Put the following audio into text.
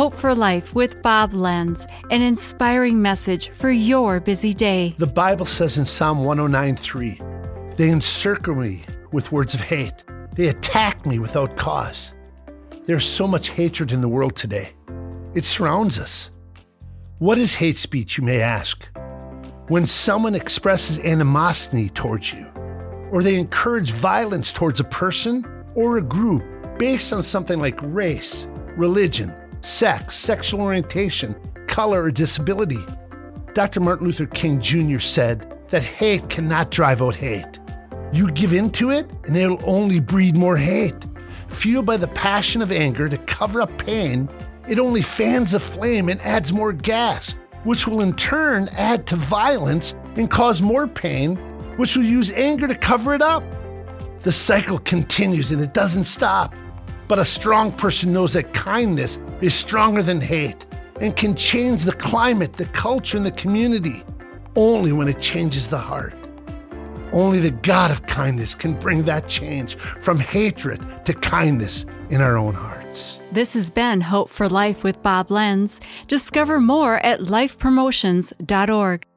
Hope for Life with Bob Lenz, an inspiring message for your busy day. The Bible says in Psalm 109:3, They encircle me with words of hate. They attack me without cause. There's so much hatred in the world today. It surrounds us. What is hate speech, you may ask? When someone expresses animosity towards you, or they encourage violence towards a person or a group based on something like race, religion, sex, sexual orientation, color, or disability. Dr. Martin Luther King Jr. said that hate cannot drive out hate. You give in to it, and it'll only breed more hate. Fueled by the passion of anger to cover up pain, it only fans the flame and adds more gas, which will in turn add to violence and cause more pain, which will use anger to cover it up. The cycle continues and it doesn't stop. But a strong person knows that kindness is stronger than hate and can change the climate, the culture, and the community only when it changes the heart. Only the God of kindness can bring that change from hatred to kindness in our own hearts. This has been Hope for Life with Bob Lenz. Discover more at lifepromotions.org.